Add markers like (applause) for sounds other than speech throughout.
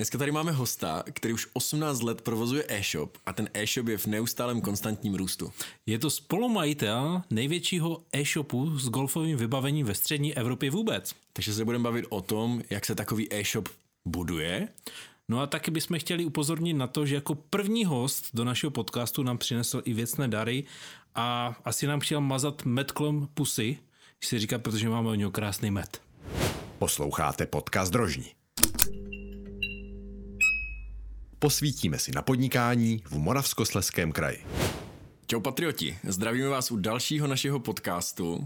Dneska tady máme hosta, který už 18 let provozuje e-shop a ten e-shop je v neustálém konstantním růstu. Je to spolumajitel největšího e-shopu s golfovým vybavením ve střední Evropě vůbec. Takže se budeme bavit o tom, jak se takový e-shop buduje. No a taky bychom chtěli upozornit na to, že jako první host do našeho podcastu nám přinesl i věcné dary a asi nám chtěl mazat metklom pusy, když se říká, protože máme o něho krásný met. Posloucháte podcast Drožní. Posvítíme si na podnikání v Moravskosleském kraji. Čau patrioti, zdravíme vás u dalšího našeho podcastu. Uh,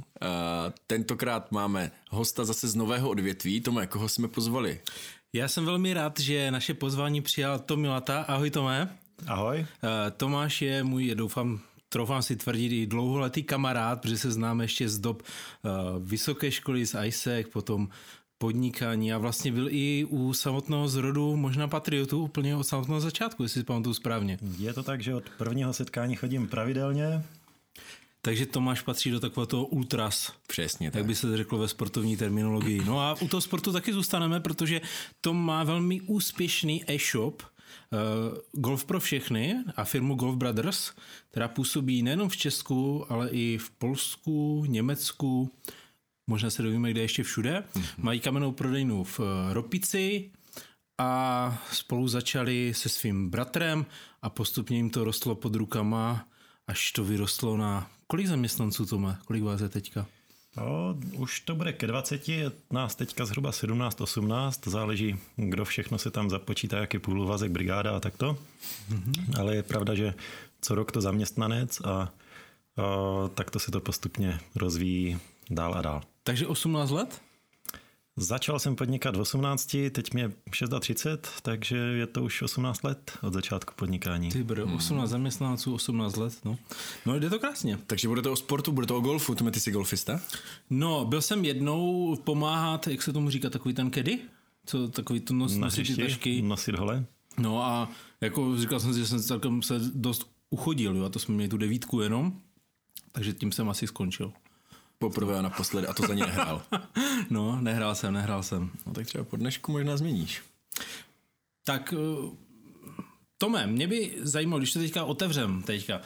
tentokrát máme hosta zase z nového odvětví. Tome, koho jsme pozvali? Já jsem velmi rád, že naše pozvání přijal Tomi Lata. Ahoj Tome. Ahoj. Uh, Tomáš je můj, doufám, troufám si tvrdit, i dlouholetý kamarád, protože se známe ještě z dob uh, vysoké školy z ISEC, potom podnikání a vlastně byl i u samotného zrodu možná patriotu úplně od samotného začátku, jestli si pamatuju správně. Je to tak, že od prvního setkání chodím pravidelně. Takže Tomáš patří do takového toho ultras. Přesně tak. Jak by se řeklo ve sportovní terminologii. No a u toho sportu taky zůstaneme, protože Tom má velmi úspěšný e-shop, uh, Golf pro všechny a firmu Golf Brothers, která působí nejenom v Česku, ale i v Polsku, Německu, možná se dovíme, kde ještě všude. Mm-hmm. Mají kamennou prodejnu v eh, Ropici a spolu začali se svým bratrem a postupně jim to rostlo pod rukama, až to vyrostlo na... Kolik zaměstnanců to má? Kolik vás je teďka? No, už to bude ke 20, nás teďka zhruba 17-18, záleží, kdo všechno se tam započítá, jaký půluvazek, brigáda a takto. Mm-hmm. Ale je pravda, že co rok to zaměstnanec a, a takto se to postupně rozvíjí dál a dál. Takže 18 let? Začal jsem podnikat v 18, teď mě 36, takže je to už 18 let od začátku podnikání. Ty bro, 18 zaměstnanců, 18 let, no. No jde to krásně. Takže bude to o sportu, bude to o golfu, ty jsi golfista? No, byl jsem jednou pomáhat, jak se tomu říká, takový ten kedy? Co, takový to nos, nosit ty tašky. Nosit hole. No a jako říkal jsem si, že jsem celkem se dost uchodil, jo, a to jsme měli tu devítku jenom, takže tím jsem asi skončil. Poprvé a naposledy a to za ně nehrál. (laughs) no, nehrál jsem, nehrál jsem. No tak třeba po dnešku možná změníš. Tak eh, Tome, mě by zajímalo, když to teďka otevřem, teďka,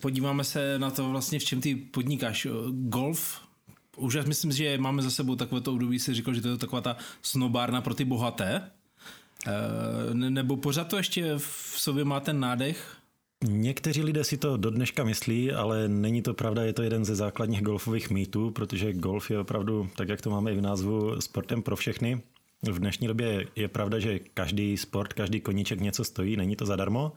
podíváme se na to vlastně, v čem ty podnikáš. Golf, už já myslím, že máme za sebou takové to období, si říkal, že to je taková ta snobárna pro ty bohaté, e, nebo pořád to ještě v sobě má ten nádech Někteří lidé si to do dneška myslí, ale není to pravda, je to jeden ze základních golfových mýtů, protože golf je opravdu, tak jak to máme i v názvu, sportem pro všechny. V dnešní době je pravda, že každý sport, každý koníček něco stojí, není to zadarmo,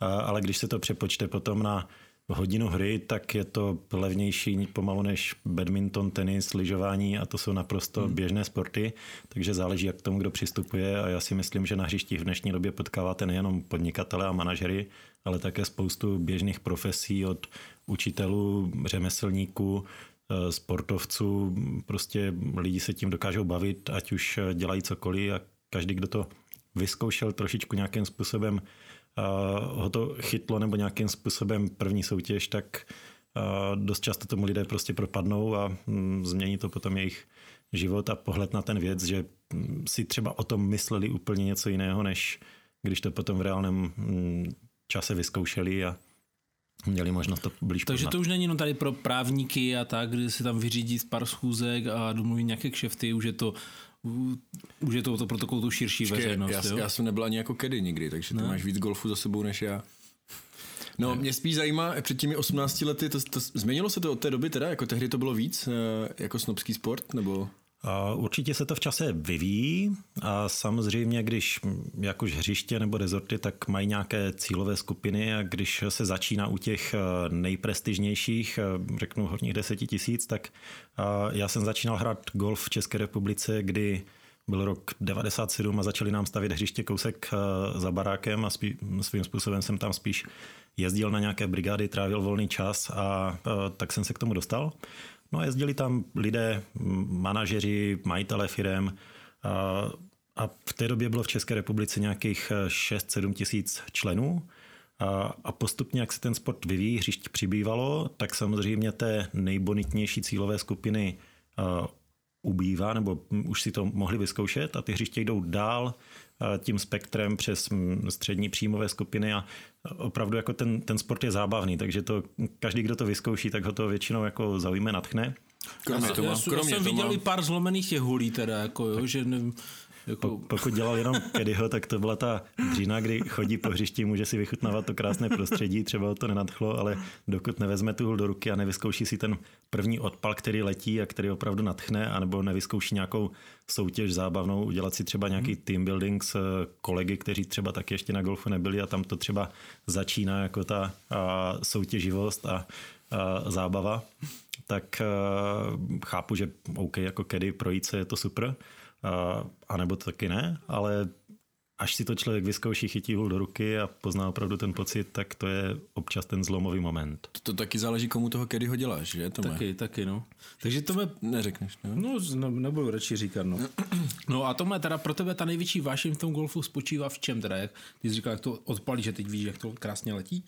ale když se to přepočte potom na hodinu hry, tak je to levnější pomalu než badminton, tenis, lyžování a to jsou naprosto hmm. běžné sporty, takže záleží, jak k tomu kdo přistupuje a já si myslím, že na hřištích v dnešní době potkáváte nejenom podnikatele a manažery, ale také spoustu běžných profesí od učitelů, řemeslníků, eh, sportovců, prostě lidi se tím dokážou bavit, ať už dělají cokoliv a každý, kdo to vyzkoušel trošičku nějakým způsobem ho to chytlo nebo nějakým způsobem první soutěž, tak dost často tomu lidé prostě propadnou a mm, změní to potom jejich život a pohled na ten věc, že mm, si třeba o tom mysleli úplně něco jiného, než když to potom v reálném mm, čase vyzkoušeli a měli možnost to blíž Takže poznat. to už není jenom tady pro právníky a tak, kdy si tam vyřídí pár schůzek a domluví nějaké kšefty, už je to už je to, to pro takovou tu širší Počkej, veřejnost. Já, jo? já jsem nebyl ani jako kedy nikdy, takže ty ne? máš víc golfu za sebou než já. No, ne. mě spíš zajímá, před těmi 18 lety, to, to, změnilo se to od té doby teda, jako tehdy to bylo víc, eh, jako snobský sport, nebo... Určitě se to v čase vyvíjí a samozřejmě, když jak už hřiště nebo rezorty, tak mají nějaké cílové skupiny a když se začíná u těch eh, nejprestižnějších, eh, řeknu horních deseti tisíc, tak eh, já jsem začínal hrát golf v České republice, kdy byl rok 97 a začali nám stavit hřiště kousek za barákem a svým způsobem jsem tam spíš jezdil na nějaké brigády, trávil volný čas a tak jsem se k tomu dostal. No a jezdili tam lidé, manažeři, majitelé firem a, a v té době bylo v České republice nějakých 6-7 tisíc členů. A, a postupně, jak se ten sport vyvíjí, hřišť přibývalo, tak samozřejmě té nejbonitnější cílové skupiny ubývá, nebo už si to mohli vyzkoušet a ty hřiště jdou dál tím spektrem přes střední příjmové skupiny a opravdu jako ten, ten sport je zábavný, takže to každý, kdo to vyzkouší, tak ho to většinou jako zaujme, natchne. Kromě já, toho, já, kromě já jsem viděl i pár zlomených těch hulí teda, jako jo, že nevím, jako... Pokud dělal jenom Kedyho, tak to byla ta dřína, kdy chodí po hřišti, může si vychutnávat to krásné prostředí, třeba to nenadchlo, ale dokud nevezme tu do ruky a nevyzkouší si ten první odpal, který letí a který opravdu nadchne, anebo nevyzkouší nějakou soutěž zábavnou, udělat si třeba nějaký hmm. team building s kolegy, kteří třeba taky ještě na golfu nebyli a tam to třeba začíná jako ta a, soutěživost a, a zábava, tak a, chápu, že OK, jako kedy projít se je to super, a nebo to taky ne, ale až si to člověk vyzkouší, chytí hůl do ruky a pozná opravdu ten pocit, tak to je občas ten zlomový moment. To, to taky záleží, komu toho kedy ho děláš, že? To taky, taky, no. Takže to mě neřekneš, ne? No, no nebudu radši říkat, no. (clears throat) No a to teda pro tebe ta největší vášeň v tom golfu spočívá v čem teda? Jak ty jsi říkal, jak to odpalíš, že teď víš, jak to krásně letí?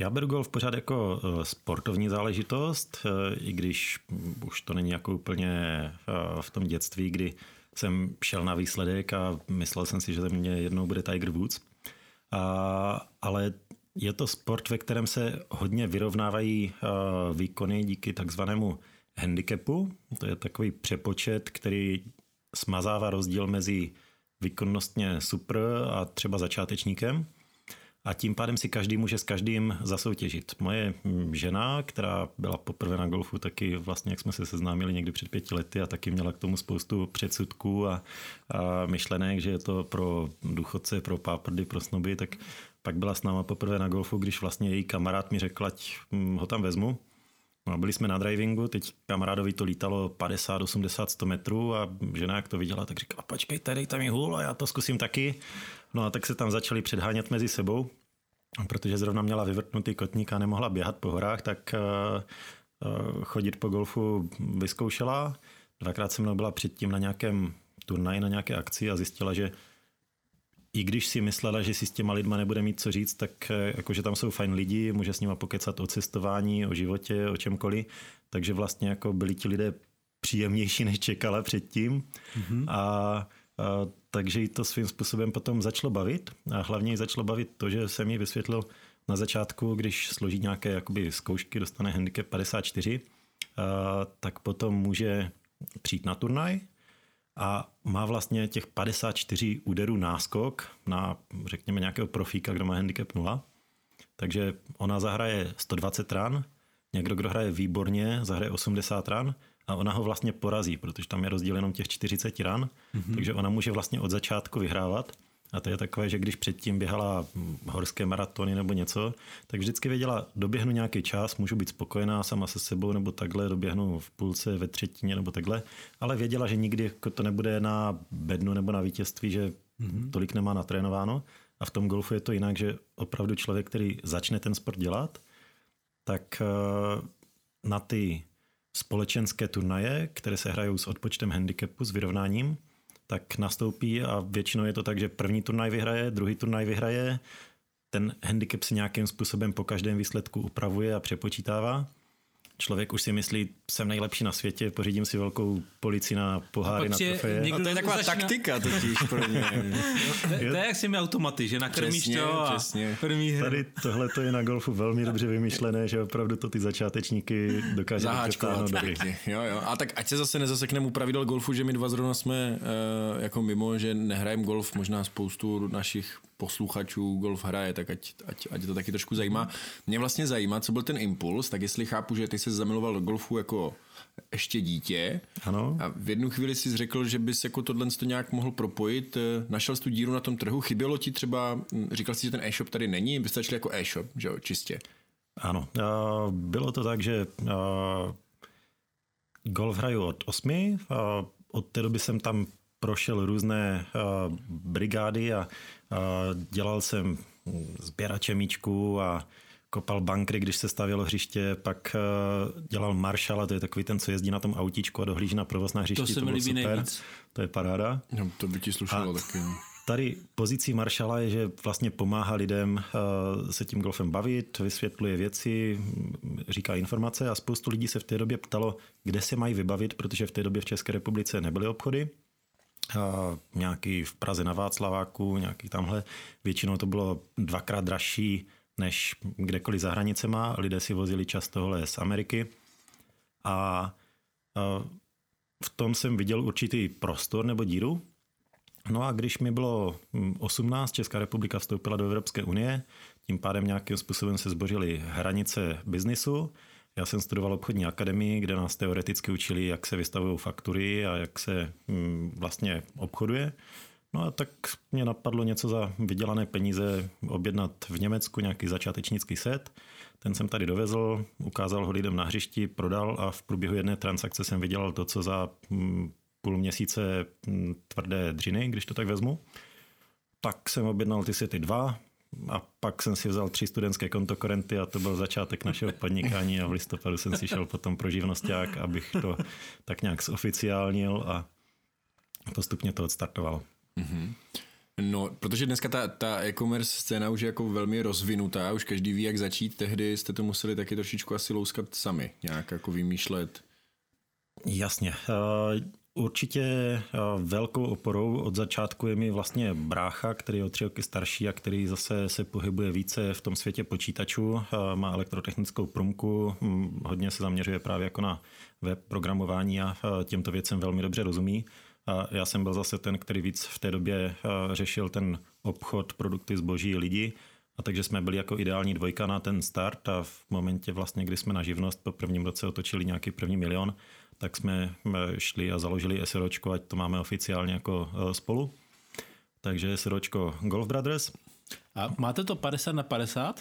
Já beru golf pořád jako eh, sportovní záležitost, eh, i když už to není jako úplně eh, v tom dětství, kdy jsem šel na výsledek a myslel jsem si, že ze mě jednou bude Tiger Woods. A, ale je to sport, ve kterém se hodně vyrovnávají výkony díky takzvanému handicapu. To je takový přepočet, který smazává rozdíl mezi výkonnostně super a třeba začátečníkem a tím pádem si každý může s každým zasoutěžit. Moje žena, která byla poprvé na golfu, taky vlastně, jak jsme se seznámili někdy před pěti lety a taky měla k tomu spoustu předsudků a, a myšlenek, že je to pro důchodce, pro páprdy, pro snoby, tak pak byla s náma poprvé na golfu, když vlastně její kamarád mi řekl, ať hm, ho tam vezmu. No, byli jsme na drivingu, teď kamarádovi to lítalo 50, 80, 100 metrů a žena jak to viděla, tak říkala, počkejte, dej tam mi hůl a já to zkusím taky. No a tak se tam začali předhánět mezi sebou, protože zrovna měla vyvrtnutý kotník a nemohla běhat po horách, tak eh, eh, chodit po golfu vyzkoušela. Dvakrát se mnou byla předtím na nějakém turnaji, na nějaké akci a zjistila, že i když si myslela, že si s těma lidma nebude mít co říct, tak eh, jakože tam jsou fajn lidi, může s nima pokecat o cestování, o životě, o čemkoliv, takže vlastně jako byli ti lidé příjemnější, než čekala předtím. Mm-hmm. A, a takže jí to svým způsobem potom začalo bavit a hlavně jí začalo bavit to, že jsem jí vysvětlil na začátku, když složí nějaké jakoby zkoušky, dostane handicap 54, tak potom může přijít na turnaj a má vlastně těch 54 úderů náskok na, řekněme, nějakého profíka, kdo má handicap 0. Takže ona zahraje 120 ran, někdo, kdo hraje výborně, zahraje 80 ran a ona ho vlastně porazí, protože tam je rozdíl jenom těch 40 ran, mm-hmm. takže ona může vlastně od začátku vyhrávat. A to je takové, že když předtím běhala horské maratony nebo něco, tak vždycky věděla, doběhnu nějaký čas, můžu být spokojená sama se sebou nebo takhle, doběhnu v půlce, ve třetině nebo takhle, ale věděla, že nikdy jako to nebude na bednu nebo na vítězství, že mm-hmm. tolik nemá natrénováno. A v tom golfu je to jinak, že opravdu člověk, který začne ten sport dělat, tak eh, na ty společenské turnaje, které se hrajou s odpočtem handicapu, s vyrovnáním, tak nastoupí a většinou je to tak, že první turnaj vyhraje, druhý turnaj vyhraje, ten handicap se nějakým způsobem po každém výsledku upravuje a přepočítává člověk už si myslí, jsem nejlepší na světě, pořídím si velkou polici na poháry, na trofeje. No to je taková začíná... taktika totiž pro ně. (laughs) to, to je jak si mi automaty, že nakrmíš přesně, to a přesně. první hry. Tady tohle to je na golfu velmi dobře vymyšlené, že opravdu to ty začátečníky dokáže přetáhnout dobrý. (laughs) Jo, jo. A tak ať se zase nezasekneme u pravidel golfu, že my dva zrovna jsme uh, jako mimo, že nehrajeme golf, možná spoustu našich posluchačů golf hraje, tak ať, ať, ať to taky trošku zajímá. Mě vlastně zajímá, co byl ten impuls, tak jestli chápu, že ty se zamiloval do golfu jako ještě dítě ano. a v jednu chvíli si řekl, že bys jako tohle to nějak mohl propojit, našel jsi tu díru na tom trhu, chybělo ti třeba, hm, říkal jsi, že ten e-shop tady není, by stačil jako e-shop, že jo, čistě. Ano, bylo to tak, že golf hraju od osmi, od té doby jsem tam prošel různé brigády a dělal jsem sběrače míčků a kopal bankry, když se stavělo hřiště, pak dělal maršala, to je takový ten, co jezdí na tom autíčku a dohlíží na provoz na hřišti. To se mi líbí nejvíc. To je paráda. No, to by ti slušelo a, taky. No. tady pozicí maršala je, že vlastně pomáhá lidem eh, se tím golfem bavit, vysvětluje věci, říká informace a spoustu lidí se v té době ptalo, kde se mají vybavit, protože v té době v České republice nebyly obchody. Nějaký v Praze na Václaváku, nějaký tamhle. Většinou to bylo dvakrát dražší než kdekoliv za hranicema. Lidé si vozili často tohle z Ameriky. A, a v tom jsem viděl určitý prostor nebo díru, No a když mi bylo 18, hm, Česká republika vstoupila do Evropské unie, tím pádem nějakým způsobem se zbořily hranice biznisu. Já jsem studoval obchodní akademii, kde nás teoreticky učili, jak se vystavují faktury a jak se hm, vlastně obchoduje. No a tak mě napadlo něco za vydělané peníze objednat v Německu nějaký začátečnický set. Ten jsem tady dovezl, ukázal ho lidem na hřišti, prodal a v průběhu jedné transakce jsem vydělal to, co za hm, půl měsíce hm, tvrdé dřiny, když to tak vezmu. Pak jsem objednal ty sety dva a pak jsem si vzal tři studentské kontokorenty a to byl začátek našeho podnikání a v listopadu jsem si šel potom pro živnosták, abych to tak nějak zoficiálnil a postupně to odstartoval. Mm-hmm. No, protože dneska ta, ta e-commerce scéna už je jako velmi rozvinutá, už každý ví, jak začít, tehdy jste to museli taky trošičku asi louskat sami, nějak jako vymýšlet. Jasně. Určitě eh, velkou oporou od začátku je mi vlastně brácha, který je o tři roky starší a který zase se pohybuje více v tom světě počítačů. Eh, má elektrotechnickou průmku, hm, hodně se zaměřuje právě jako na web programování a eh, těmto věcem velmi dobře rozumí. Já jsem byl zase ten, který víc v té době řešil ten obchod, produkty, zboží, lidi. A takže jsme byli jako ideální dvojka na ten start a v momentě vlastně, kdy jsme na živnost po prvním roce otočili nějaký první milion, tak jsme šli a založili SROčko, ať to máme oficiálně jako e, spolu. Takže SROčko Golf Brothers. A máte to 50 na 50?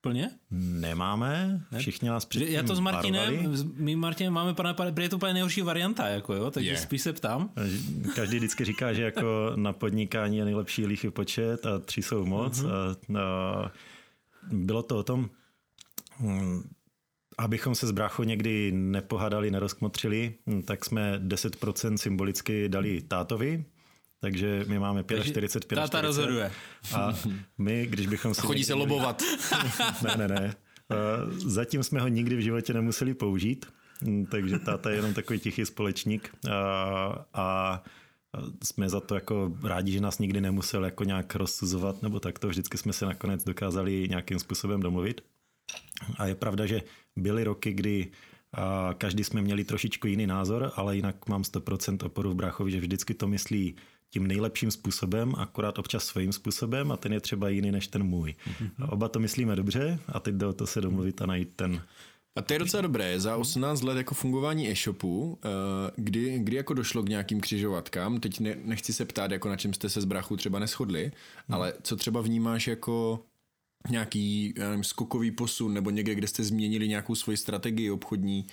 Plně? Nemáme, všichni nás předtím Já to s Martinem, my Martinem máme pana je to úplně nejhorší varianta, jako jo, takže yeah. spíš se ptám. Každý vždycky říká, že jako na podnikání je nejlepší líchy počet a tři jsou moc. Uh-huh. A, a bylo to o tom, hm, Abychom se s bráchou někdy nepohádali, nerozkmotřili, hm, tak jsme 10% symbolicky dali tátovi, takže my máme 45, Táta rozhoduje. A my, když bychom se... Chodí se lobovat. (laughs) ne, ne, ne. Zatím jsme ho nikdy v životě nemuseli použít, hm, takže táta je jenom takový tichý společník a, a jsme za to jako rádi, že nás nikdy nemusel jako nějak rozsuzovat nebo tak to vždycky jsme se nakonec dokázali nějakým způsobem domluvit. A je pravda, že byly roky, kdy a každý jsme měli trošičku jiný názor, ale jinak mám 100% oporu v bráchovi, že vždycky to myslí tím nejlepším způsobem, akorát občas svým způsobem a ten je třeba jiný než ten můj. A oba to myslíme dobře a teď jde o to se domluvit a najít ten a to je docela dobré. Za 18 let jako fungování e-shopu, eh, kdy, kdy jako došlo k nějakým křižovatkám, teď ne, nechci se ptát, jako na čem jste se z brachu třeba neschodli, ale co třeba vnímáš jako nějaký já nevím, skokový posun nebo někde, kde jste změnili nějakou svoji strategii obchodní.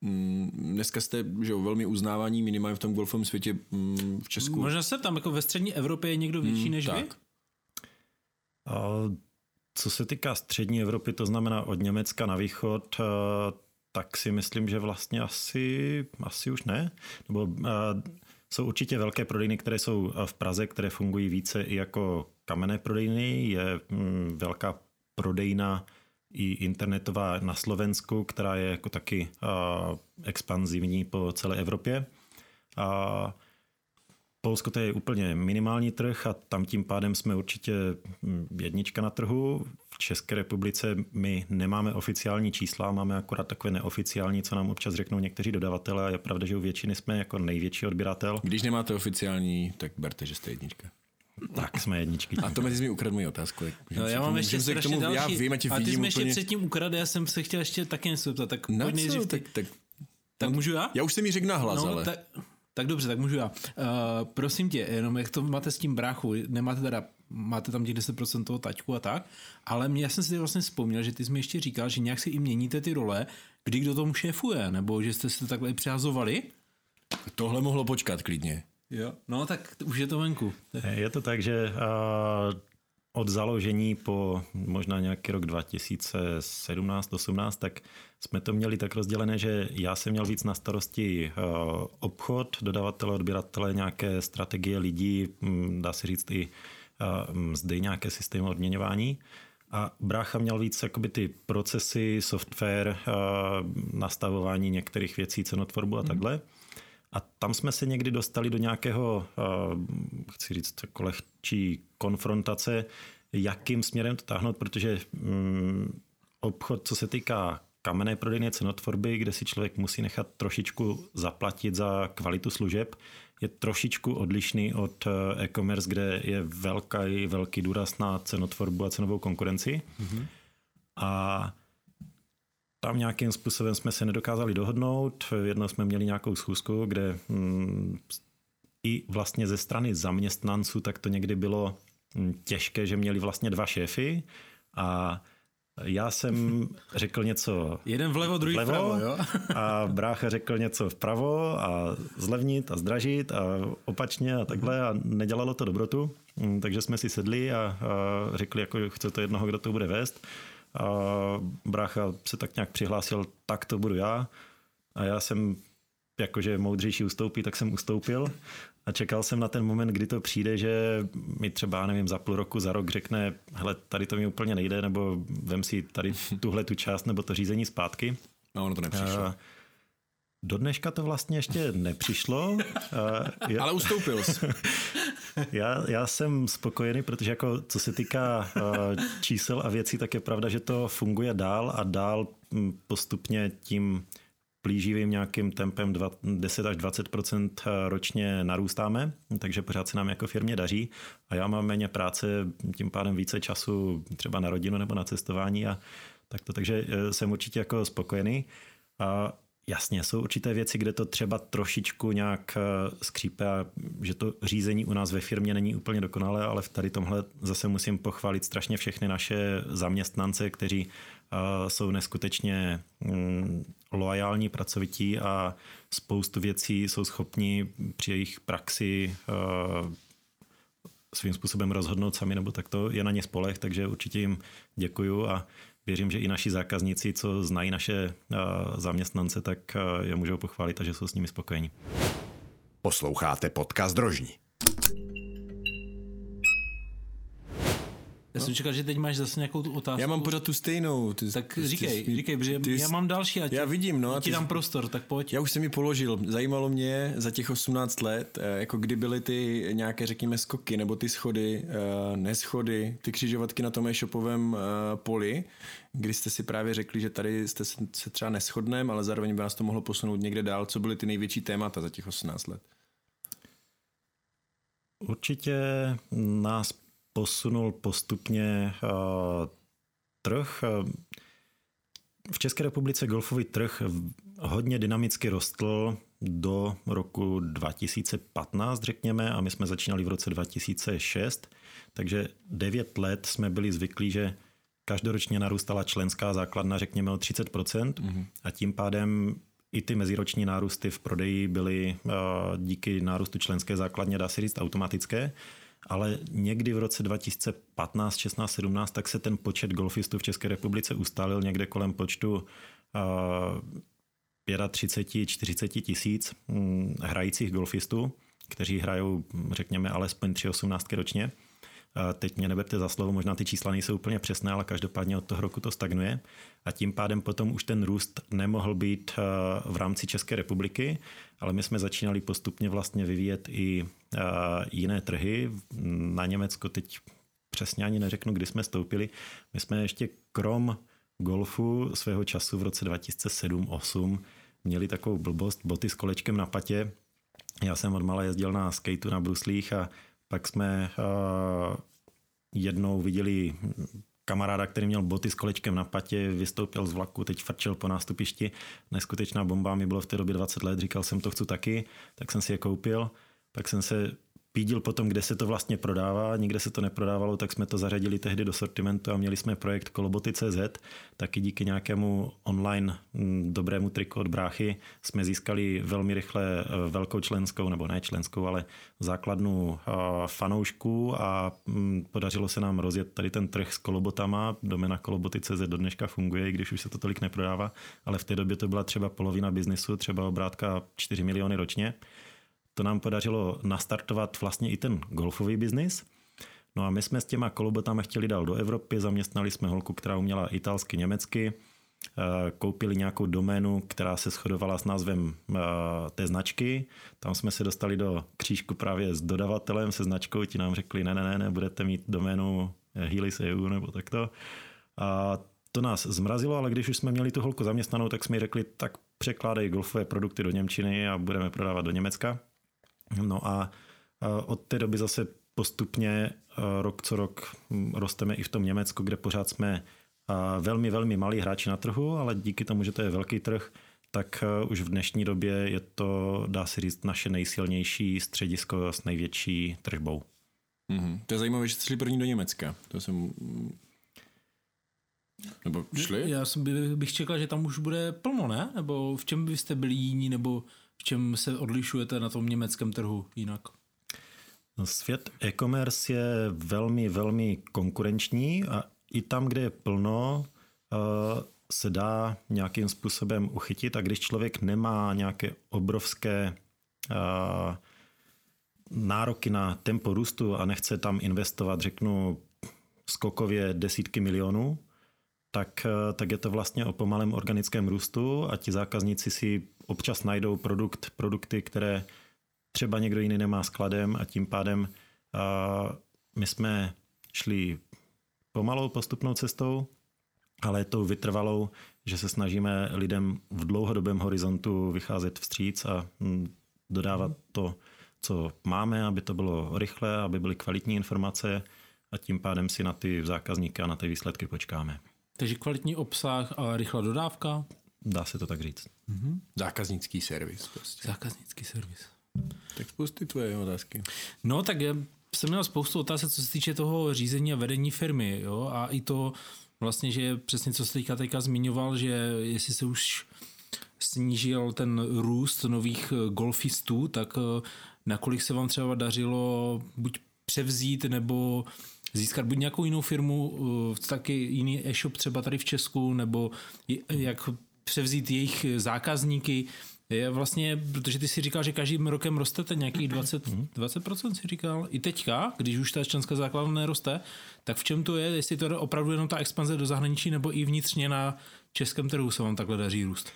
Mm, dneska jste že jo, velmi uznávání minimálně v tom golfovém světě mm, v Česku. Možná se tam jako ve střední Evropě je někdo větší mm, než tak. vy? A co se týká střední Evropy, to znamená od Německa na východ, tak si myslím, že vlastně asi, asi už ne. Nebo jsou určitě velké prodejny, které jsou v Praze, které fungují více i jako kamenné prodejny. Je mm, velká prodejna i internetová na Slovensku, která je jako taky expanzivní po celé Evropě. A Polsko to je úplně minimální trh a tam tím pádem jsme určitě mm, jednička na trhu. V České republice my nemáme oficiální čísla, máme akorát takové neoficiální, co nám občas řeknou někteří dodavatelé a je pravda, že u většiny jsme jako největší odběratel. Když nemáte oficiální, tak berte, že jste jednička. Tak jsme jedničky. A to mi mi ukradl moji otázku. No, já mám ještě k tomu, další. Já vím, a, a ty jsi mi ještě předtím ukradl, já jsem se chtěl ještě taky něco zeptat. Tak Na co? Nejdřív, tak, tak, tak můžu já? Já už jsem mi řekl na hlas, no, ale... Tak, tak dobře, tak můžu já. Uh, prosím tě, jenom jak to máte s tím bráchu, nemáte teda, máte tam těch 10% toho taťku a tak, ale mě, já jsem si vlastně vzpomněl, že ty jsi mi ještě říkal, že nějak si i měníte ty role, kdy kdo tomu šéfuje, nebo že jste si to takhle přihazovali? Tohle mohlo počkat klidně. Jo, no tak už je to venku. Je to tak, že uh, od založení po možná nějaký rok 2017-18, tak jsme to měli tak rozdělené, že já jsem měl víc na starosti uh, obchod, dodavatele, odběratele, nějaké strategie lidí, hm, dá se říct i mzdy, nějaké systémy odměňování. A brácha měl víc jakoby ty procesy, software, nastavování některých věcí, cenotvorbu a mm. A tam jsme se někdy dostali do nějakého, chci říct, jako lehčí konfrontace, jakým směrem to táhnout, protože mm, obchod, co se týká kamenné prodejny cenotvorby, kde si člověk musí nechat trošičku zaplatit za kvalitu služeb, je trošičku odlišný od eh, e-commerce, kde je velký, velký důraz na cenotvorbu a cenovou konkurenci. Mm-hmm. A tam nějakým způsobem jsme se nedokázali dohodnout. Jednou jsme měli nějakou schůzku, kde mm, i vlastně ze strany zaměstnanců tak to někdy bylo mm, těžké, že měli vlastně dva šéfy a já jsem (laughs) řekl něco Jeden vlevo, druhý vlevo, vpravo, jo? a brácha řekl něco vpravo a zlevnit a zdražit a opačně a takhle a nedělalo to dobrotu. Mm, takže jsme si sedli a, a řekli, jako chce to jednoho, kdo to bude vést. A brácha se tak nějak přihlásil, tak to budu já. A já jsem jakože moudřejší ustoupí, tak jsem ustoupil a čekal jsem na ten moment, kdy to přijde, že mi třeba, nevím, za půl roku, za rok řekne, hele, tady to mi úplně nejde, nebo vem si tady (laughs) tuhle tu část, nebo to řízení zpátky. No, ono to nepřišlo. A do dneška to vlastně ještě nepřišlo. já, Ale ustoupil jsi. (laughs) já, já jsem spokojený, protože jako co se týká čísel a věcí, tak je pravda, že to funguje dál a dál postupně tím plíživým nějakým tempem 10 až 20% ročně narůstáme, takže pořád se nám jako firmě daří a já mám méně práce, tím pádem více času třeba na rodinu nebo na cestování a tak to, takže eh, jsem určitě jako spokojený. A Jasně, jsou určité věci, kde to třeba trošičku nějak eh, skřípe a že to řízení u nás ve firmě není úplně dokonalé, ale v tady tomhle zase musím pochválit strašně všechny naše zaměstnance, kteří uh, jsou neskutečně um, loajální, pracovití a spoustu věcí jsou schopni při jejich praxi uh, svým způsobem rozhodnout sami, nebo tak to je na ně spolech, takže určitě jim děkuju a věřím, že i naši zákazníci, co znají naše zaměstnance, tak je můžou pochválit a že jsou s nimi spokojení. Posloucháte podcast Drožní. Já jsem čekal, že teď máš zase nějakou tu otázku. Já mám pořád tu stejnou. Ty, tak ty, říkej, ty, říkej, protože ty, já mám další. A tě, já vidím, no. A ti dám prostor, tak pojď. Já už jsem mi položil. Zajímalo mě za těch 18 let, eh, jako kdy byly ty nějaké, řekněme, skoky, nebo ty schody, eh, neschody, ty křižovatky na tom e-shopovém eh, poli, kdy jste si právě řekli, že tady jste se třeba neschodném, ale zároveň by nás to mohlo posunout někde dál. Co byly ty největší témata za těch 18 let? Určitě nás posunul postupně uh, trh. V České republice golfový trh hodně dynamicky rostl do roku 2015, řekněme, a my jsme začínali v roce 2006, takže 9 let jsme byli zvyklí, že každoročně narůstala členská základna, řekněme, o 30% mm-hmm. a tím pádem i ty meziroční nárůsty v prodeji byly uh, díky nárůstu členské základně, dá se říct, automatické ale někdy v roce 2015, 16, 17, tak se ten počet golfistů v České republice ustálil někde kolem počtu uh, 35, 40 tisíc hm, hrajících golfistů, kteří hrajou, řekněme, alespoň 3,18 ročně. Teď mě neberte za slovo, možná ty čísla nejsou úplně přesné, ale každopádně od toho roku to stagnuje a tím pádem potom už ten růst nemohl být eh, v rámci České republiky, ale my jsme začínali postupně vlastně vyvíjet i eh, jiné trhy. Na Německo teď přesně ani neřeknu, kdy jsme stoupili. My jsme ještě krom golfu svého času v roce 2007-2008 měli takovou blbost, boty s kolečkem na patě. Já jsem odmala jezdil na skateu na bruslích a pak jsme uh, jednou viděli kamaráda, který měl boty s kolečkem na patě, vystoupil z vlaku, teď frčel po nástupišti. Neskutečná bomba, mi bylo v té době 20 let, říkal jsem, to chci taky, tak jsem si je koupil. Pak jsem se pídil potom, kde se to vlastně prodává, nikde se to neprodávalo, tak jsme to zařadili tehdy do sortimentu a měli jsme projekt Koloboty.cz, taky díky nějakému online mm, dobrému triku od bráchy jsme získali velmi rychle eh, velkou členskou, nebo ne členskou, ale základnu eh, fanoušků a mm, podařilo se nám rozjet tady ten trh s kolobotama. Domena koloboty.cz do dneška funguje, i když už se to tolik neprodává, ale v té době to byla třeba polovina biznisu, třeba obrátka 4 miliony ročně to nám podařilo nastartovat vlastně i ten golfový biznis. No a my jsme s těma kolobotama chtěli dál do Evropy, zaměstnali jsme holku, která uměla italsky, německy, eh, koupili nějakou doménu, která se shodovala s názvem eh, té značky. Tam jsme se dostali do křížku právě s dodavatelem, se značkou, ti nám řekli, ne, ne, ne, ne budete mít doménu Healis EU nebo takto. A to nás zmrazilo, ale když už jsme měli tu holku zaměstnanou, tak jsme jí řekli, tak překládej golfové produkty do Němčiny a budeme prodávat do Německa. No a od té doby zase postupně rok co rok rosteme i v tom Německu, kde pořád jsme velmi, velmi malí hráči na trhu, ale díky tomu, že to je velký trh, tak už v dnešní době je to, dá se říct, naše nejsilnější středisko s největší tržbou. Mm-hmm. To je zajímavé, že jste šli první do Německa. To jsem... Nebo šli? Já jsem bych čekal, že tam už bude plno, ne? Nebo v čem byste byli jiní, nebo v čem se odlišujete na tom německém trhu jinak? No, svět e-commerce je velmi, velmi konkurenční a i tam, kde je plno, eh, se dá nějakým způsobem uchytit a když člověk nemá nějaké obrovské eh, nároky na tempo růstu a nechce tam investovat, řeknu, skokově desítky milionů, tak, eh, tak je to vlastně o pomalém organickém růstu a ti zákazníci si občas najdou produkt, produkty, které třeba někdo jiný nemá skladem a tím pádem a my jsme šli pomalou postupnou cestou, ale tou vytrvalou, že se snažíme lidem v dlouhodobém horizontu vycházet vstříc a hm, dodávat to, co máme, aby to bylo rychle, aby byly kvalitní informace a tím pádem si na ty zákazníky a na ty výsledky počkáme. Takže kvalitní obsah a rychlá dodávka? Dá se to tak říct. Mm-hmm. Zákaznický servis. Prostě. Zákaznický servis. Tak spusty tvoje otázky. No tak já jsem měl spoustu otázek, co se týče toho řízení a vedení firmy. Jo? A i to vlastně, že přesně co jste teďka, teďka zmiňoval, že jestli se už snížil ten růst nových golfistů, tak eh, nakolik se vám třeba dařilo buď převzít nebo získat buď nějakou jinou firmu, eh, taky jiný e-shop třeba tady v Česku, nebo jak převzít jejich zákazníky. Je vlastně, protože ty si říkal, že každým rokem rostete nějakých 20, 20% si říkal. I teďka, když už ta členská základna neroste, tak v čem to je, jestli to je opravdu jenom ta expanze do zahraničí, nebo i vnitřně na českém trhu se vám takhle daří růst?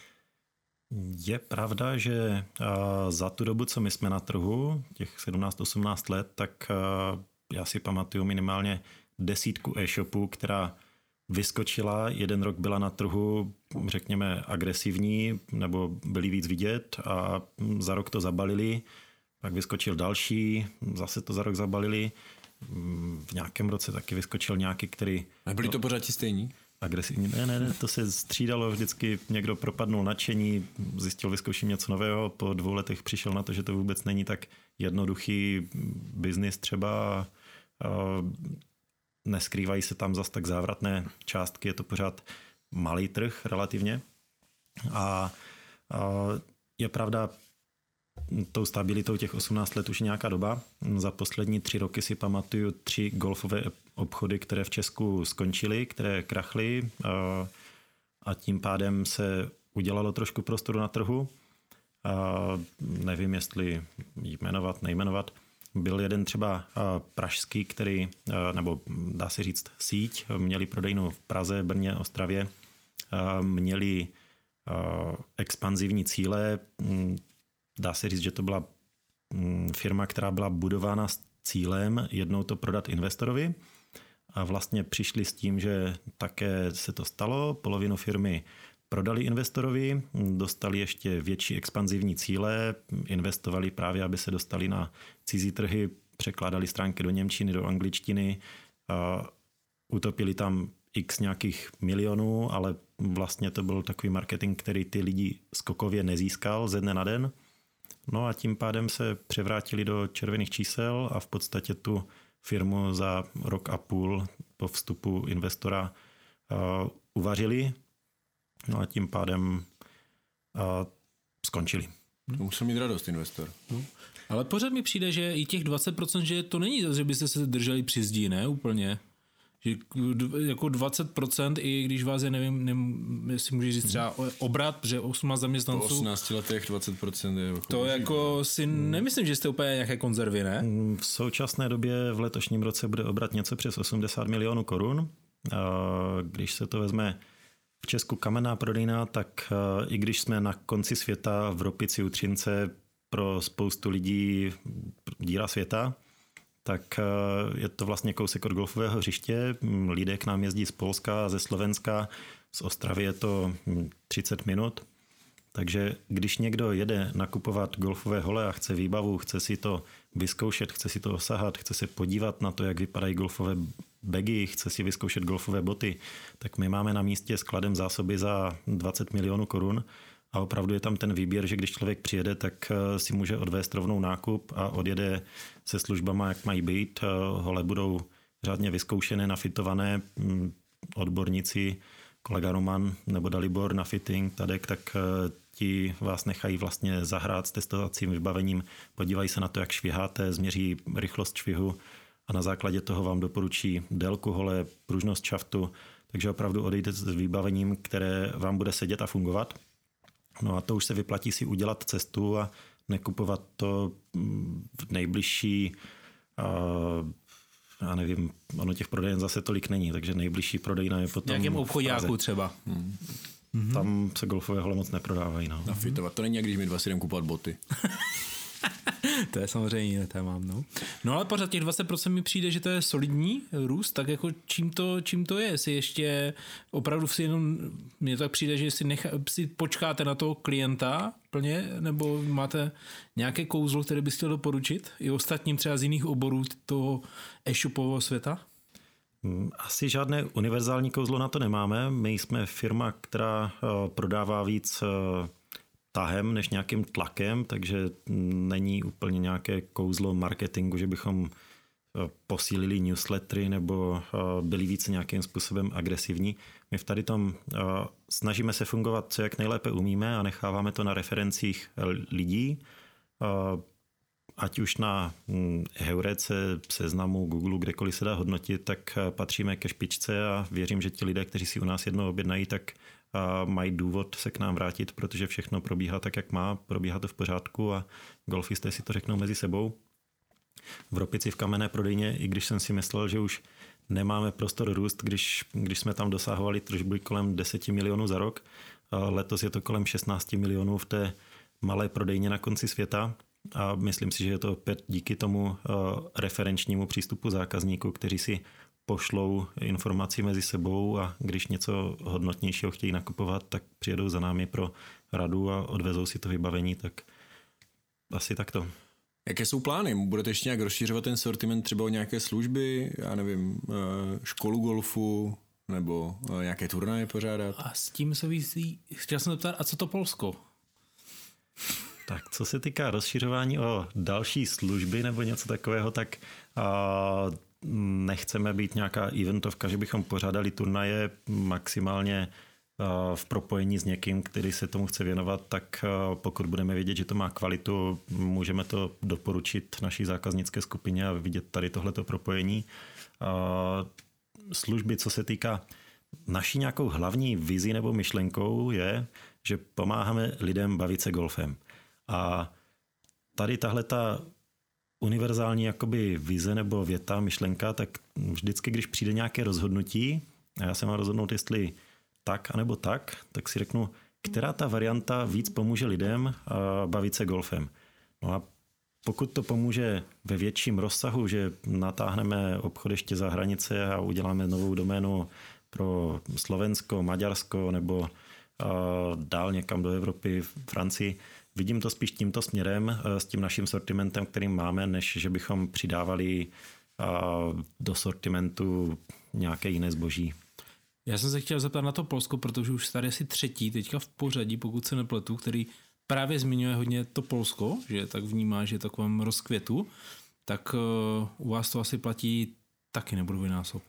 Je pravda, že za tu dobu, co my jsme na trhu, těch 17-18 let, tak já si pamatuju minimálně desítku e-shopů, která vyskočila, jeden rok byla na trhu, řekněme, agresivní, nebo byli víc vidět a za rok to zabalili, pak vyskočil další, zase to za rok zabalili, v nějakém roce taky vyskočil nějaký, který... A byli to pořád ti stejní? Agresivní. Ne, ne, ne, to se střídalo vždycky, někdo propadnul nadšení, zjistil, vyzkouším něco nového, po dvou letech přišel na to, že to vůbec není tak jednoduchý biznis třeba neskrývají se tam zas tak závratné částky, je to pořád malý trh relativně. A, je pravda, tou stabilitou těch 18 let už nějaká doba. Za poslední tři roky si pamatuju tři golfové obchody, které v Česku skončily, které krachly a tím pádem se udělalo trošku prostoru na trhu. Nevím, jestli jmenovat, nejmenovat byl jeden třeba eh, pražský, který, eh, nebo dá se říct síť, měli prodejnu v Praze, Brně, Ostravě, eh, měli expanzivní cíle. Mm, dá se říct, že to byla mm, firma, která byla budována s cílem jednou to prodat investorovi a vlastně přišli s tím, že také se to stalo. Polovinu firmy prodali investorovi, dostali ještě větší expanzivní cíle, investovali právě, aby se dostali na cizí trhy, překládali stránky do Němčiny, do angličtiny, utopili tam x nějakých milionů, ale vlastně to byl takový marketing, který ty lidi skokově nezískal ze dne na den. No a tím pádem se převrátili do červených čísel a v podstatě tu firmu za rok a půl po vstupu investora uvařili. No a tím pádem uh, skončili. To musel mít radost investor. No. Ale pořád mi přijde, že i těch 20%, že to není, že byste se drželi při zdi, ne úplně. Že jako 20%, i když vás je, nevím, nevím jestli můžeš říct třeba obrat, že 18 zaměstnanců. Po 18 letech 20% je jako To jako si nemyslím, že jste úplně nějaké konzervy, ne? V současné době v letošním roce bude obrat něco přes 80 milionů korun. Když se to vezme v Česku kamenná prodejna, tak i když jsme na konci světa v Ropici u Třince pro spoustu lidí díra světa, tak eh, je to vlastně kousek od golfového hřiště. Lidé k nám jezdí z Polska, ze Slovenska, z Ostravy je to 30 minut. Takže když někdo jede nakupovat golfové hole a chce výbavu, chce si to vyzkoušet, chce si to osahat, chce se podívat na to, jak vypadají golfové bagy, chce si vyzkoušet golfové boty, tak my máme na místě skladem zásoby za 20 milionů korun. A opravdu je tam ten výběr, že když člověk přijede, tak eh, si může odvést rovnou nákup a odjede se službama, jak mají být. Eh, hole budou řádně vyzkoušené, nafitované mm, odborníci, kolega Roman nebo Dalibor na fitting, Tadek, tak eh, ti vás nechají vlastně zahrát s testovacím vybavením, podívají se na to, jak šviháte, změří rychlost švihu a na základě toho vám doporučí délku hole, pružnost šaftu, takže opravdu odejdete s vybavením, které vám bude sedět a fungovat. No a to už se vyplatí si udělat cestu a nekupovat to v nejbližší já nevím, ono těch prodejen zase tolik není, takže nejbližší prodejna je potom Nějakém obchodňáku třeba. Hmm. Tam se golfové hole moc neprodávají. No. Nafitovat. To není jak když my dva si jdeme kupovat boty. (laughs) (laughs) to je samozřejmě jiné téma. No. no ale pořád těch 20% mi přijde, že to je solidní růst, tak jako čím to, čím to je? Jestli ještě opravdu si jenom, mně tak přijde, že si, nechá, si počkáte na toho klienta plně, nebo máte nějaké kouzlo, které byste chtěl doporučit i ostatním třeba z jiných oborů toho e-shopového světa? Hmm, asi žádné univerzální kouzlo na to nemáme. My jsme firma, která eh, prodává víc eh, tahem než nějakým tlakem, takže není úplně nějaké kouzlo marketingu, že bychom eh, posílili newslettery nebo eh, byli více nějakým způsobem agresivní. My v tady tom eh, snažíme se fungovat, co jak nejlépe umíme a necháváme to na referencích lidí, ať už na hm, Heurece, seznamu, Google, kdekoliv se dá hodnotit, tak patříme ke špičce a věřím, že ti lidé, kteří si u nás jednou objednají, tak mají důvod se k nám vrátit, protože všechno probíhá tak, jak má, probíhá to v pořádku a golfisté si to řeknou mezi sebou. V Ropici v kamenné prodejně, i když jsem si myslel, že už nemáme prostor růst, když, když jsme tam dosahovali tržby kolem 10 milionů za rok, letos je to kolem 16 milionů v té malé prodejně na konci světa a myslím si, že je to opět díky tomu referenčnímu přístupu zákazníků, kteří si pošlou informaci mezi sebou a když něco hodnotnějšího chtějí nakupovat, tak přijedou za námi pro radu a odvezou si to vybavení, tak asi takto. Jaké jsou plány? Budete ještě nějak rozšiřovat ten sortiment třeba o nějaké služby, já nevím, eh, školu golfu, nebo eh, nějaké turnaje pořádat? A s tím souvisí, chtěl jsem ptát, a co to Polsko? Tak co se týká rozšiřování o další služby nebo něco takového, tak uh, nechceme být nějaká eventovka, že bychom pořádali turnaje maximálně eh, v propojení s někým, který se tomu chce věnovat, tak eh, pokud budeme vědět, že to má kvalitu, můžeme to doporučit naší zákaznické skupině a vidět tady tohleto propojení. Eh, služby, co se týká naší nějakou hlavní vizi nebo myšlenkou je, že pomáháme lidem bavit se golfem. A tady tahle ta univerzální jakoby vize nebo věta, myšlenka, tak vždycky, když přijde nějaké rozhodnutí, a já se mám rozhodnout, jestli tak anebo tak, tak si řeknu, která ta varianta víc pomůže lidem bavit se golfem. No a pokud to pomůže ve větším rozsahu, že natáhneme obchod ještě za hranice a uděláme novou doménu pro Slovensko, Maďarsko nebo dál někam do Evropy, Francii, Vidím to spíš tímto směrem eh, s tím naším sortimentem, kterým máme, než že bychom přidávali eh, do sortimentu nějaké jiné zboží. Já jsem se chtěl zeptat na to Polsko, protože už tady asi třetí teďka v pořadí, pokud se nepletu, který právě zmiňuje hodně to Polsko, že tak vnímá, že je takovém rozkvětu, tak uh, u vás to asi platí taky nebo dvojnásob.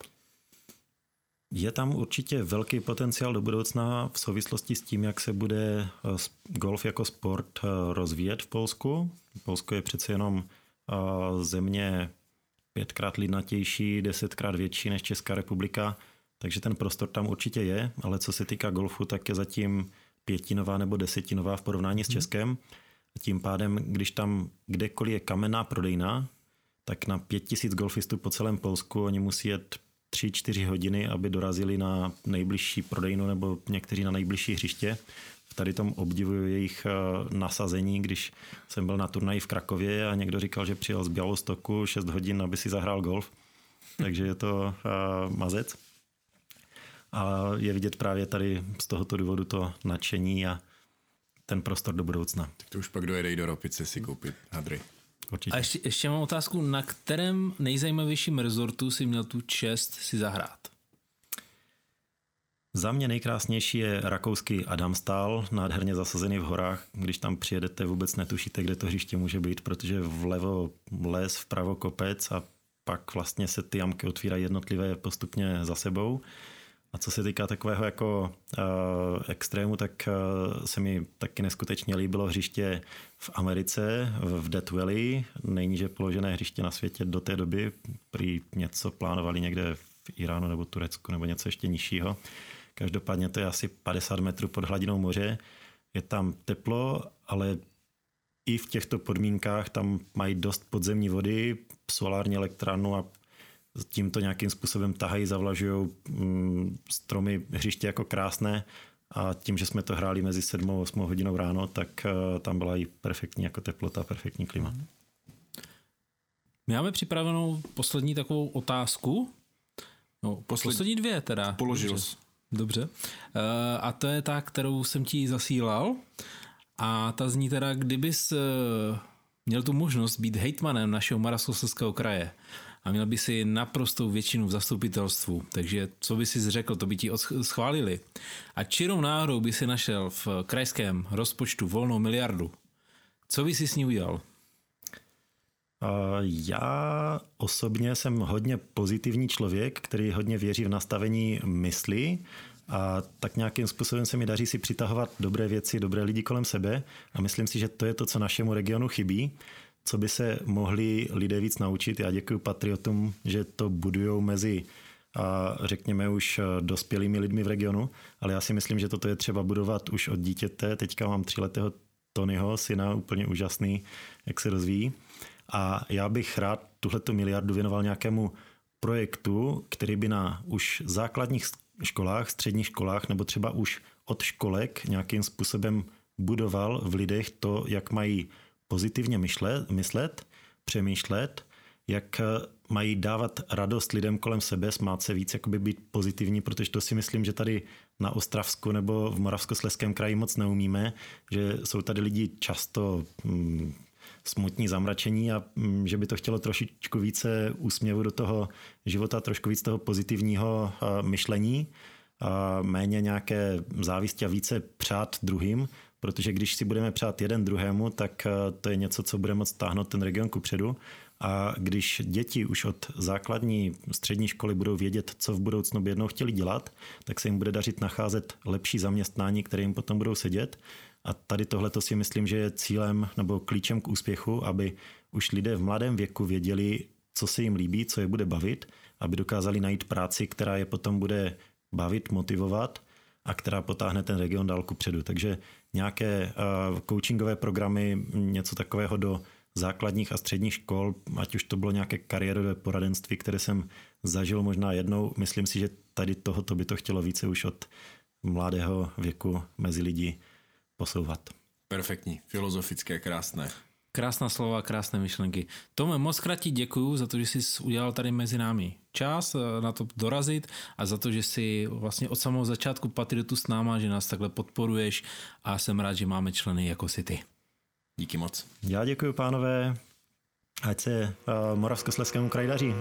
Je tam určitě velký potenciál do budoucna v souvislosti s tím, jak se bude eh, golf jako sport eh, rozvíjet v Polsku. Polsko je přece jenom země pětkrát lidnatější, desetkrát větší než Česká republika, takže ten prostor tam určitě je, ale co se týká golfu, tak je zatím pětinová nebo desetinová v porovnání s hmm. Českem. Tím pádem, když tam kdekoliv je kamenná prodejna, tak na pět tisíc golfistů po celém Polsku oni musí jet 3-4 hodiny, aby dorazili na nejbližší prodejnu nebo někteří na nejbližší hřiště. V tady tom obdivuju jejich eh, nasazení, když jsem byl na turnaji v Krakově a někdo říkal, že přijel z Bělostoku 6 hodin, aby si zahrál golf. Takže je to uh, mazec. A je vidět právě tady z tohoto důvodu to nadšení a ten prostor do budoucna. Tak to už pak dojede i do Ropice si koupit hadry. Určitě. A ještě, ještě mám otázku, na kterém nejzajímavějším rezortu si měl tu čest si zahrát? Za mě nejkrásnější je rakouský Adamstal, nádherně zasazený v horách. Když tam přijedete, vůbec netušíte, kde to hřiště může být, protože vlevo les, vpravo kopec a pak vlastně se ty jamky otvírají jednotlivé postupně za sebou. A co se týká takového jako uh, extrému, tak uh, se mi taky neskutečně líbilo hřiště v Americe, v Death Valley, nejníže položené hřiště na světě do té doby. Prý něco plánovali někde v Iránu nebo Turecku nebo něco ještě nižšího. Každopádně to je asi 50 metrů pod hladinou moře. Je tam teplo, ale i v těchto podmínkách tam mají dost podzemní vody, solární elektrárnu a tím to nějakým způsobem tahají, zavlažují mm, stromy hřiště jako krásné a tím, že jsme to hráli mezi 7 a 8 hodinou ráno, tak eh, tam byla i perfektní jako teplota, perfektní klima. My máme připravenou poslední takovou otázku. No, poslední, poslední dvě teda. Položil jsi. Dobře. Uh, a to je ta, kterou jsem ti zasílal. A ta zní teda, kdybys uh, měl tu možnost být hejtmanem našeho Moravskoslezského kraje a měl by si naprostou většinu v zastupitelstvu, takže co by si řekl, to by ti schválili. A čirou náhodou by si našel v krajském rozpočtu volnou miliardu. Co by si s ní udělal? Já osobně jsem hodně pozitivní člověk, který hodně věří v nastavení mysli a tak nějakým způsobem se mi daří si přitahovat dobré věci, dobré lidi kolem sebe a myslím si, že to je to, co našemu regionu chybí co by se mohli lidé víc naučit. Já děkuji patriotům, že to budují mezi a řekněme už dospělými lidmi v regionu, ale já si myslím, že toto je třeba budovat už od dítěte. Teďka mám tříletého Tonyho, syna, úplně úžasný, jak se rozvíjí. A já bych rád tuhleto miliardu věnoval nějakému projektu, který by na už základních školách, středních školách nebo třeba už od školek nějakým způsobem budoval v lidech to, jak mají pozitivně myšlet, myslet, přemýšlet, jak eh, mají dávat radost lidem kolem sebe, smát se víc, jakoby být pozitivní, protože to si myslím, že tady na Ostravsku nebo v Moravskosleském kraji moc neumíme, že jsou tady lidi často mm, smutní, zamračení a mm, že by to chtělo trošičku více úsměvu do toho života, trošku víc toho pozitivního uh, myšlení, a méně nějaké závisti a více přát druhým, protože když si budeme přát jeden druhému, tak eh, to je něco, co bude moct táhnout ten region ku předu. A když děti už od základní střední školy budou vědět, co v budoucnu by jednou chtěli dělat, tak se jim bude dařit nacházet lepší zaměstnání, které jim potom budou sedět. A tady tohle to si myslím, že je cílem nebo klíčem k úspěchu, aby už lidé v mladém věku věděli, co se jim líbí, co je bude bavit, aby dokázali najít práci, která je potom bude bavit, motivovat a která potáhne ten region dál ku předu. Takže nějaké uh, coachingové programy, něco takového do základních a středních škol, ať už to bylo nějaké kariérové poradenství, které jsem zažil možná jednou. Myslím si, že tady tohoto by to chtělo více už od mladého věku mezi lidi posouvat. Perfektní, filozofické, krásné. Krásná slova, krásné myšlenky. Tome, moc krát ti děkuju za to, že jsi udělal tady mezi námi čas eh, na to dorazit a za to, že jsi vlastně od samého začátku Patriotu s náma, že nás takhle podporuješ a jsem rád, že máme členy jako si ty. Díky moc. Já děkuji, pánové. Ať se uh, Moravskoslezskému kraji daří.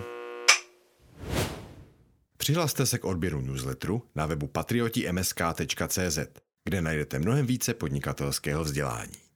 Přihlaste se k odběru newsletteru na webu patrioti.msk.cz, kde najdete mnohem více podnikatelského vzdělání.